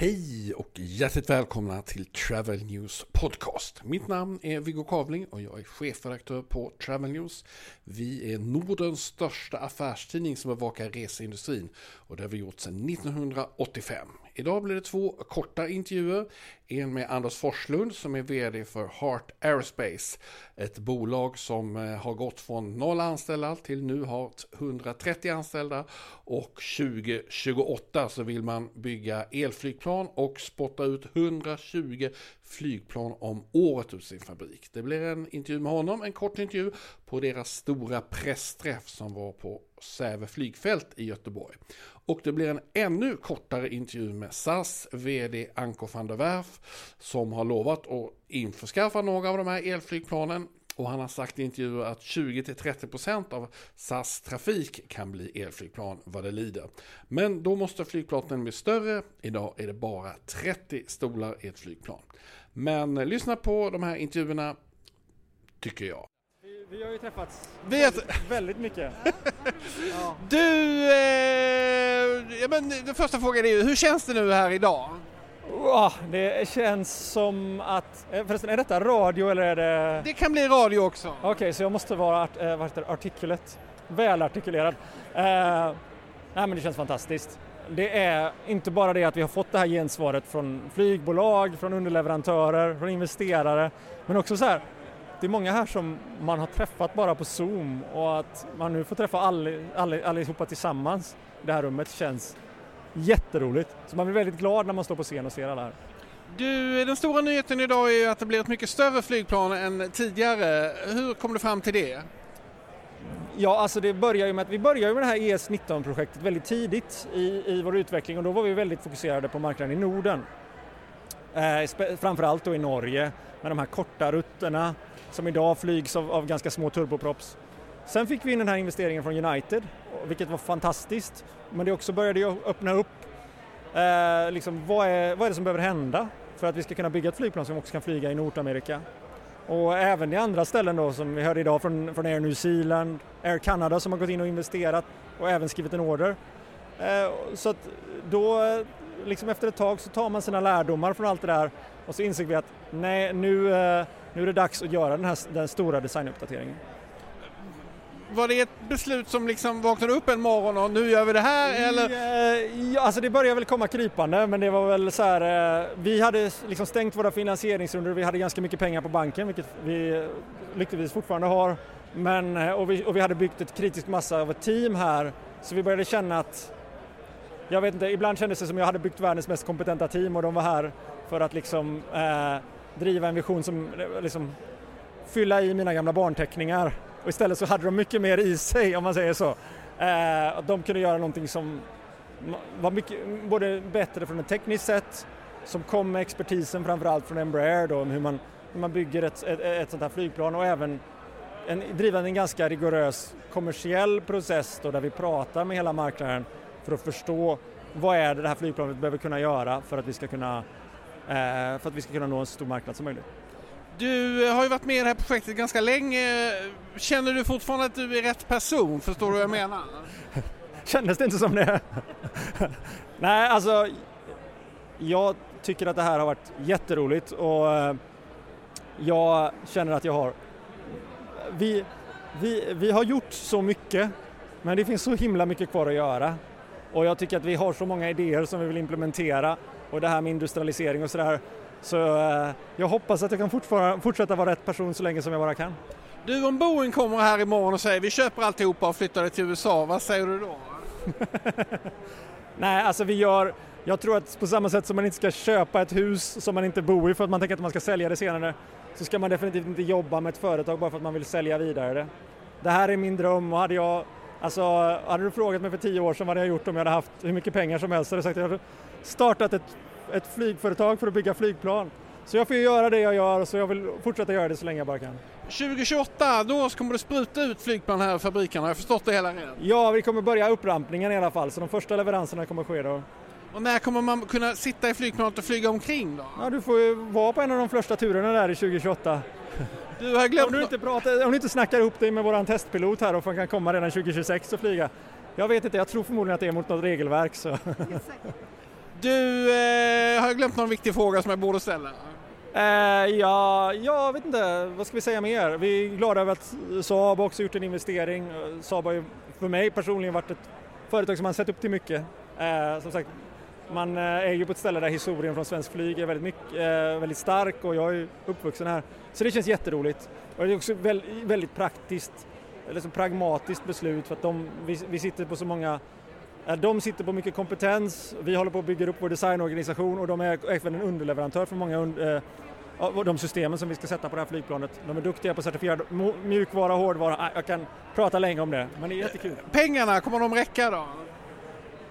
Hej och hjärtligt välkomna till Travel News Podcast. Mitt namn är Viggo Kavling och jag är chefredaktör på Travel News. Vi är Nordens största affärstidning som bevakar reseindustrin och det har vi gjort sedan 1985. Idag blir det två korta intervjuer. En med Anders Forslund som är VD för Heart Aerospace. Ett bolag som eh, har gått från noll anställda till nu har 130 anställda. Och 2028 så vill man bygga elflygplan och spotta ut 120 flygplan om året ur sin fabrik. Det blir en intervju med honom, en kort intervju på deras stora pressträff som var på Säve flygfält i Göteborg. Och det blir en ännu kortare intervju med SAS VD Anko van der Werf som har lovat att införskaffa några av de här elflygplanen och han har sagt i intervjuer att 20-30% av SAS trafik kan bli elflygplan vad det lider. Men då måste flygplanen bli större. Idag är det bara 30 stolar i ett flygplan. Men lyssna på de här intervjuerna, tycker jag. Vi, vi har ju träffats har- väldigt, väldigt mycket. ja. Du, eh, ja, men den första frågan är ju, hur känns det nu här idag? Wow, det känns som att, eh, förresten är detta radio eller är det... Det kan bli radio också. Okej, så jag måste vara art, eh, vad heter det, artikulet, välartikulerad. Eh, nej men det känns fantastiskt. Det är inte bara det att vi har fått det här gensvaret från flygbolag, från underleverantörer, från investerare, men också så här, det är många här som man har träffat bara på Zoom och att man nu får träffa all, all, allihopa tillsammans i det här rummet känns jätteroligt. Så man blir väldigt glad när man står på scen och ser alla här. Du, den stora nyheten idag är ju att det blir ett mycket större flygplan än tidigare. Hur kom du fram till det? Ja, alltså det börjar ju med att vi började med det här ES19-projektet väldigt tidigt i, i vår utveckling och då var vi väldigt fokuserade på marknaden i Norden. Eh, framförallt då i Norge med de här korta rutterna som idag flygs av, av ganska små turboprops. Sen fick vi in den här investeringen från United, vilket var fantastiskt. Men det också började ju öppna upp eh, liksom, vad, är, vad är det som behöver hända för att vi ska kunna bygga ett flygplan som också kan flyga i Nordamerika. Och även i andra ställen då som vi hörde idag från, från Air New Zealand, Air Canada som har gått in och investerat och även skrivit en order. Eh, så att då, liksom efter ett tag så tar man sina lärdomar från allt det där och så inser vi att nej, nu, eh, nu är det dags att göra den här den stora designuppdateringen. Var det ett beslut som liksom vaknade upp en morgon och nu gör vi det här eller? Ja, alltså det började väl komma krypande men det var väl så här, eh, vi hade liksom stängt våra finansieringsrundor, vi hade ganska mycket pengar på banken vilket vi lyckligtvis fortfarande har. Men, eh, och, vi, och vi hade byggt ett kritisk massa av ett team här så vi började känna att, jag vet inte, ibland kändes det som jag hade byggt världens mest kompetenta team och de var här för att liksom eh, driva en vision som eh, liksom fylla i mina gamla barnteckningar och istället så hade de mycket mer i sig om man säger så. Eh, de kunde göra någonting som var mycket, både bättre från ett tekniskt sätt, som kom med expertisen framförallt från Embraer då, om hur man, hur man bygger ett, ett, ett sånt här flygplan och även en, driva en ganska rigorös kommersiell process då, där vi pratar med hela marknaden för att förstå vad är det det här flygplanet behöver kunna göra för att vi ska kunna, eh, för att vi ska kunna nå en så stor marknad som möjligt. Du eh, har ju varit med i det här projektet ganska länge. Känner du fortfarande att du är rätt person? Förstår du vad jag menar? Kändes det inte som det? Nej, alltså jag tycker att det här har varit jätteroligt och eh, jag känner att jag har vi, vi, vi har gjort så mycket men det finns så himla mycket kvar att göra och jag tycker att vi har så många idéer som vi vill implementera och det här med industrialisering och sådär så eh, jag hoppas att jag kan fortsätta vara rätt person så länge som jag bara kan. Du, om Boeing kommer här imorgon och säger vi köper alltihopa och flyttar det till USA, vad säger du då? Nej, alltså vi gör, jag tror att på samma sätt som man inte ska köpa ett hus som man inte bor i för att man tänker att man ska sälja det senare, så ska man definitivt inte jobba med ett företag bara för att man vill sälja vidare det. Det här är min dröm och hade jag Alltså, hade du frågat mig för tio år sedan vad jag gjort om jag hade haft hur mycket pengar som helst så hade jag sagt att jag hade startat ett, ett flygföretag för att bygga flygplan. Så jag får ju göra det jag gör så jag vill fortsätta göra det så länge jag bara kan. 2028, då kommer det spruta ut flygplan här i fabrikerna, har jag förstått det hela rätt? Ja, vi kommer börja upprampningen i alla fall, så de första leveranserna kommer ske då. Och när kommer man kunna sitta i flygplanet och flyga omkring då? Ja, du får ju vara på en av de första turerna där i 2028. Du har glömt... Om du inte, pratar, om du inte snackar ihop dig med våran testpilot här och han kan komma redan 2026 och flyga. Jag vet inte, jag tror förmodligen att det är mot något regelverk så. Du, eh, har jag glömt någon viktig fråga som jag borde ställa? Eh, ja, jag vet inte, vad ska vi säga mer? Vi är glada över att Saab också gjort en investering. Eh, Saab har ju för mig personligen varit ett företag som man sett upp till mycket. Eh, som sagt, man eh, är ju på ett ställe där historien från svensk flyg är väldigt, mycket, eh, väldigt stark och jag är uppvuxen här. Så det känns jätteroligt. Och det är också väldigt, väldigt praktiskt, eller så pragmatiskt beslut för att de, vi, vi sitter på så många Eh, de sitter på mycket kompetens, vi håller på att bygga upp vår designorganisation och de är även en underleverantör för många eh, av de systemen som vi ska sätta på det här flygplanet. De är duktiga på certifierad mjukvara och hårdvara. Ah, jag kan prata länge om det, men det är jättekul. Pengarna, kommer de räcka då?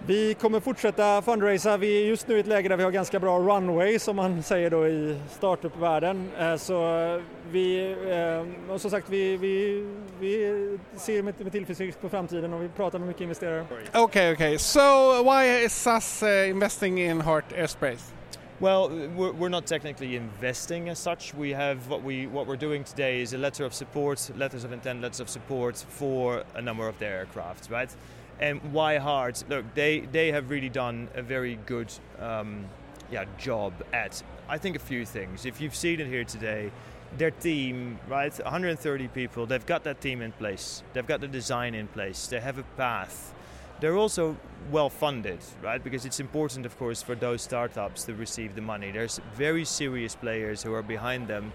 Vi kommer fortsätta fundraisa. Vi är just nu i ett läge där vi har ganska bra runway som man säger då i startup-världen. Eh, så vi, eh, och som sagt, vi, vi, vi ser med, med tillförsikt på framtiden och vi pratar med mycket investerare. Okej, okay, okej. Okay. So why is SAS uh, investing in Heart Airspace? Well, we're, we're not technically investing as such. We have what we what we're doing today is a letter of support, letters of intent, letters of support for a number of their aircraft, right? And why hard? Look, they they have really done a very good um, yeah job at I think a few things. If you've seen it here today, their team, right, 130 people, they've got that team in place. They've got the design in place. They have a path. They're also well funded, right? Because it's important, of course, for those startups to receive the money. There's very serious players who are behind them.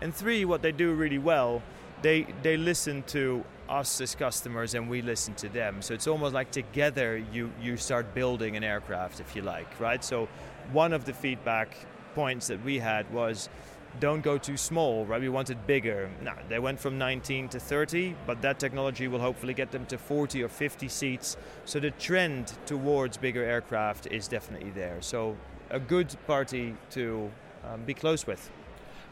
And three, what they do really well, they they listen to us as customers and we listen to them. So it's almost like together you, you start building an aircraft, if you like, right? So one of the feedback points that we had was don't go too small, right? We wanted bigger. Now, they went from 19 to 30, but that technology will hopefully get them to 40 or 50 seats. So the trend towards bigger aircraft is definitely there. So a good party to um, be close with.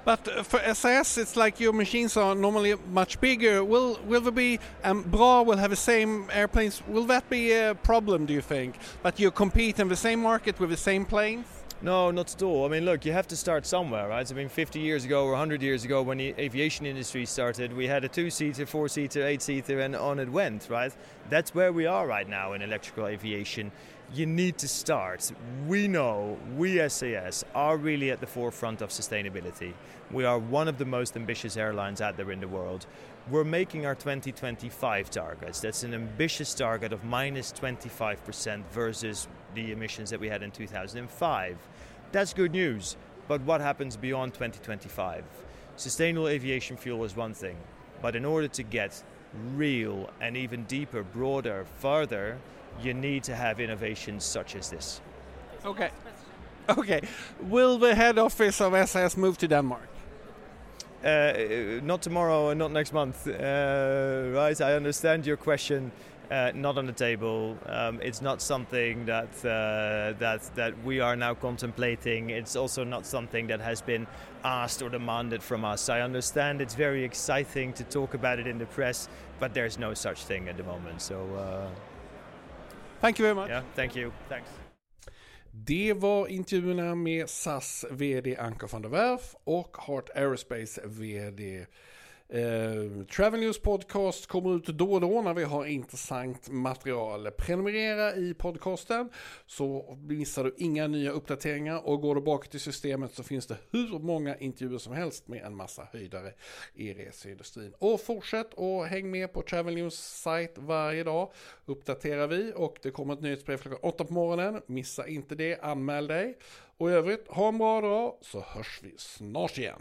But uh, for SAS, it's like your machines are normally much bigger. Will will there be um, Bra will have the same airplanes? Will that be a problem? Do you think? But you compete in the same market with the same planes? No, not at all. I mean, look, you have to start somewhere, right? I mean, 50 years ago or 100 years ago, when the aviation industry started, we had a two-seater, four-seater, eight-seater, and on it went, right? That's where we are right now in electrical aviation you need to start. We know, we SAS are really at the forefront of sustainability. We are one of the most ambitious airlines out there in the world. We're making our 2025 targets. That's an ambitious target of minus 25% versus the emissions that we had in 2005. That's good news. But what happens beyond 2025? Sustainable aviation fuel is one thing, but in order to get real and even deeper, broader, further, you need to have innovations such as this. Okay. Okay. Will the head office of SAS move to Denmark? Uh, not tomorrow and not next month. Uh, right, I understand your question. Uh, not on the table. Um, it's not something that uh, that that we are now contemplating. It's also not something that has been asked or demanded from us. I understand it's very exciting to talk about it in the press, but there's no such thing at the moment. So uh, Thank you very much. Yeah, thank you. Thanks. Det var intervjuerna med SAS VD Anka van der Werf och Heart Aerospace VD Eh, Travel News Podcast kommer ut då och då när vi har intressant material. Prenumerera i podcasten så missar du inga nya uppdateringar och går du bak till systemet så finns det hur många intervjuer som helst med en massa höjdare i reseindustrin. Och fortsätt och häng med på Travel News sajt varje dag. Uppdaterar vi och det kommer ett nyhetsbrev klockan 8 på morgonen. Missa inte det, anmäl dig. Och i övrigt, ha en bra dag så hörs vi snart igen.